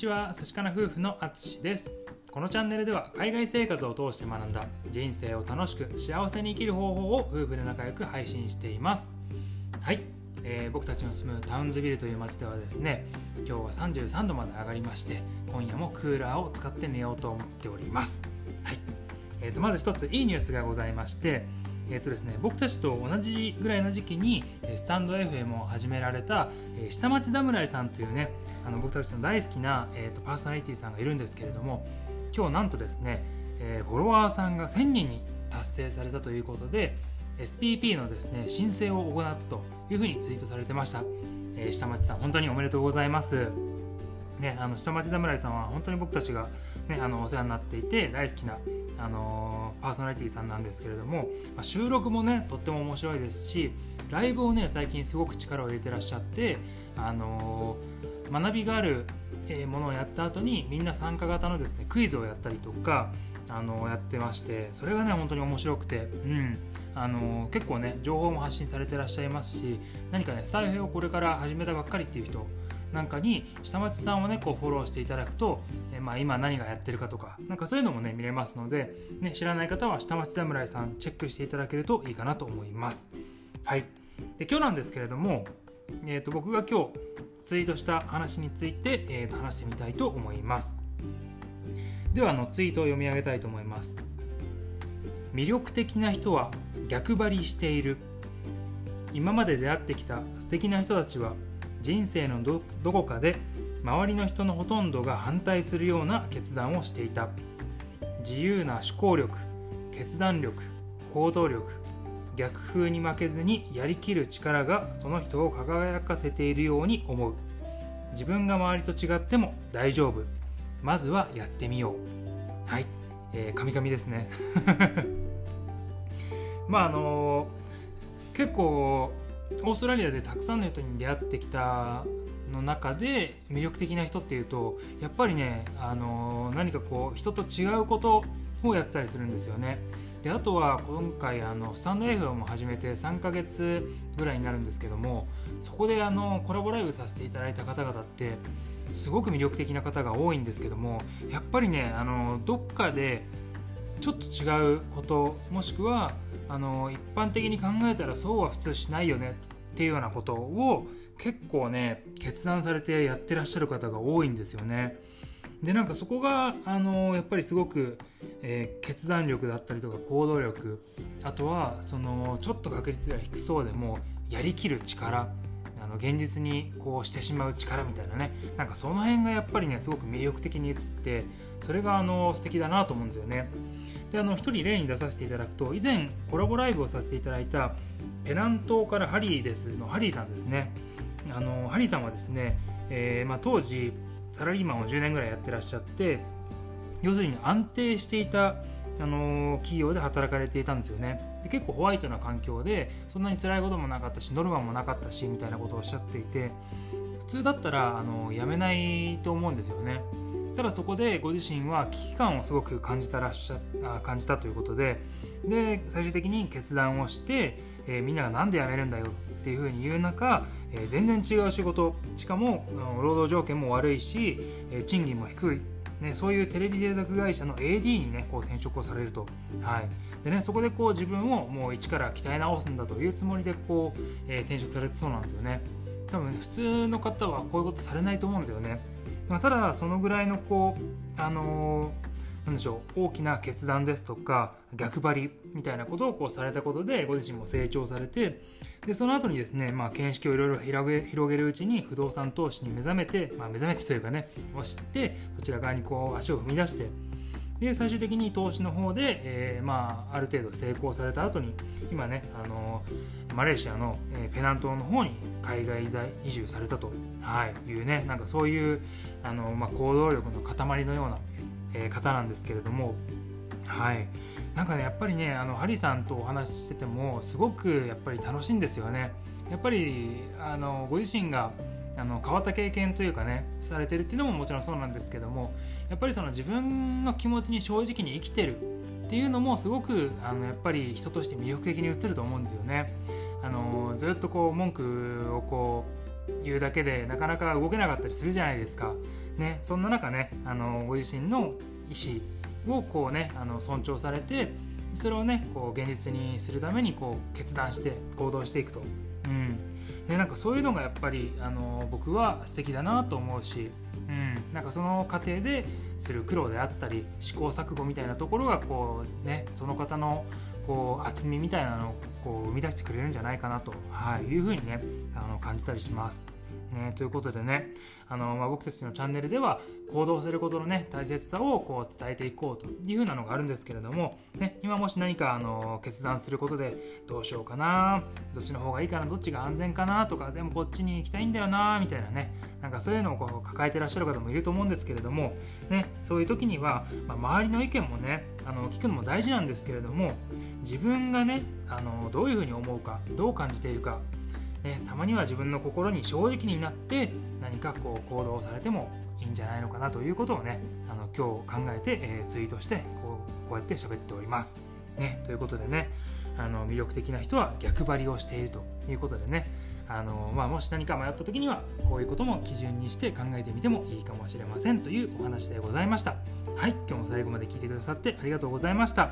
ちは寿司かな夫婦のあつしです。このチャンネルでは海外生活を通して学んだ人生を楽しく幸せに生きる方法を夫婦で仲良く配信しています。はい、えー、僕たちの住むタウンズビルという街ではですね今日は33度まで上がりまして今夜もクーラーを使って寝ようと思っております。はい、えー、とまず一ついいニュースがございましてえーとですね、僕たちと同じぐらいの時期にスタンド FM を始められた下町侍さんというねあの僕たちの大好きな、えーと、パーソナリティさんがいるんですけれども今日なんとですね、えー、フォロワーさんが1000人に達成されたということで SPP のですね申請を行ったというふうにツイートされてました、えー、下町さん本当におめでとうございます。ね、あの下町侍さんは本当に僕たちが、ね、あのお世話になっていて大好きな、あのー、パーソナリティさんなんですけれども、まあ、収録もねとっても面白いですしライブをね最近すごく力を入れてらっしゃって、あの学びがあるものをやった後にみんな参加型のですねクイズをやったりとかあのやってましてそれがね本当に面白くて、うん、あの結構ね情報も発信されてらっしゃいますし何かねスタイフをこれから始めたばっかりっていう人なんかに下町さんをねこうフォローしていただくと、えまあ、今何がやってるかとかなんかそういうのもね見れますので、ね、知らない方は下町侍さんチェックしていただけるといいかなと思います。はいで今日なんですけれども、えーと僕が今日ツイートした話について、えー、と話してみたいと思います。ではあのツイートを読み上げたいと思います。魅力的な人は逆張りしている。今まで出会ってきた素敵な人たちは人生のどこかで周りの人のほとんどが反対するような決断をしていた。自由な思考力決断力行動力逆風に負けずにやりきる力がその人を輝かせているように思う。自分が周りと違っても大丈夫。まずはやってみよう。はい、えー、神々ですね。まああのー、結構オーストラリアでたくさんの人に出会ってきたの中で魅力的な人っていうとやっぱりね、あのー、何かこう人と違うことをやってたりするんですよね。であとは今回あのスタンド FM も始めて3ヶ月ぐらいになるんですけどもそこであのコラボライブさせていただいた方々ってすごく魅力的な方が多いんですけどもやっぱりねあのどっかでちょっと違うこともしくはあの一般的に考えたらそうは普通しないよねっていうようなことを結構ね決断されてやってらっしゃる方が多いんですよね。でなんかそこがあのやっぱりすごく、えー、決断力だったりとか行動力。あとはそのちょっと確率が低そうでもやりきる力。あの現実にこうしてしまう力みたいなね。なんかその辺がやっぱりねすごく魅力的に映ってそれがあの素敵だなと思うんですよね。であの一人例に出させていただくと以前コラボライブをさせていただいたペナントからハリーですのハリーさんですね。あのハリーさんはですね、えーまあ、当時サラリーマンを10年ぐらいやってらっしゃって要するに安定していたあの企業で働かれていたんですよね。で結構ホワイトな環境でそんなに辛いこともなかったしノルマもなかったしみたいなことをおっしゃっていて普通だったらあの辞めないと思うんですよね。ただそこでご自身は危機感をすごく感じたらっしゃ感じたということでで最終的に決断をして、えー、みんなが何で辞めるんだよっていうふうに言う中えー、全然違う仕事しかも労働条件も悪いし、えー、賃金も低いね、そういうテレビ制作会社の AD にねこう転職をされると、はい。でね、そこでこう自分をもう一から鍛え直すんだというつもりでこう、えー、転職されてそうなんですよね。多分、普通の方はこういうことされないと思うんですよね、まあ、ただそのぐらいのこうあのーなんでしょう大きな決断ですとか逆張りみたいなことをこうされたことでご自身も成長されてでその後にですね、まあ、見識をいろいろ広げ広げるうちに不動産投資に目覚めて、まあ、目覚めてというかねを知ってそちら側にこう足を踏み出してで最終的に投資の方で、えー、まあ、ある程度成功された後に今ね、あのマレーシアの、えー、ペナン島の方に海外在移住されたと、い、うねなんかそういうあの、まあ、行動力の塊のようなえ方なんですけれども。はい。なんかねやっぱりねあのハリーさんとお話ししててもすごくやっぱり楽しいんですよね。やっぱりあのご自身があの変わった経験というかねされてるっていうのももちろんそうなんですけどもやっぱりその自分の気持ちに正直に生きてるっていうのもすごくあのやっぱり人として魅力的に映ると思うんですよね。あのずっとこう文句をこいうだけでなかなか動けなかったりするじゃないですか。ね、そんな中ねあのご自身の意思をこうねあの尊重されてそれをねこう現実にするためにこう決断して行動していくと、うん。でなんかそういうのがやっぱりあの僕は素敵だなと思うし、うん、なんかその過程でする苦労であったり試行錯誤みたいなところがこうねその方のこう厚みみたいなのをこう生み出してくれるんじゃないかなと、はい、いうふうにねあの感じたりします。ね、ということでねあの、まあ、僕たちのチャンネルでは行動することのね大切さをこう伝えていこうというふうなのがあるんですけれども、ね、今もし何かあの決断することでどうしようかなどっちの方がいいかなどっちが安全かなとかでもこっちに行きたいんだよなみたいなねなんかそういうのをこう抱えてらっしゃる方もいると思うんですけれども、ね、そういう時には、まあ、周りの意見もねあの聞くのも大事なんですけれども自分がねあのどういうふうに思うかどう感じているかね、たまには自分の心に正直になって何かこう行動されてもいいんじゃないのかなということをねあの今日考えて、えー、ツイートしてこうこうやって喋っております。ね、ということでねあの魅力的な人は逆張りをしているということでねあの、まあ、もし何か迷った時にはこういうことも基準にして考えてみてもいいかもしれませんというお話でございました。はい、今日も最後まで聞いてくださってありがとうございました。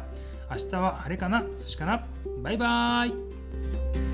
明日は晴れかな？寿司かな？バイバーイ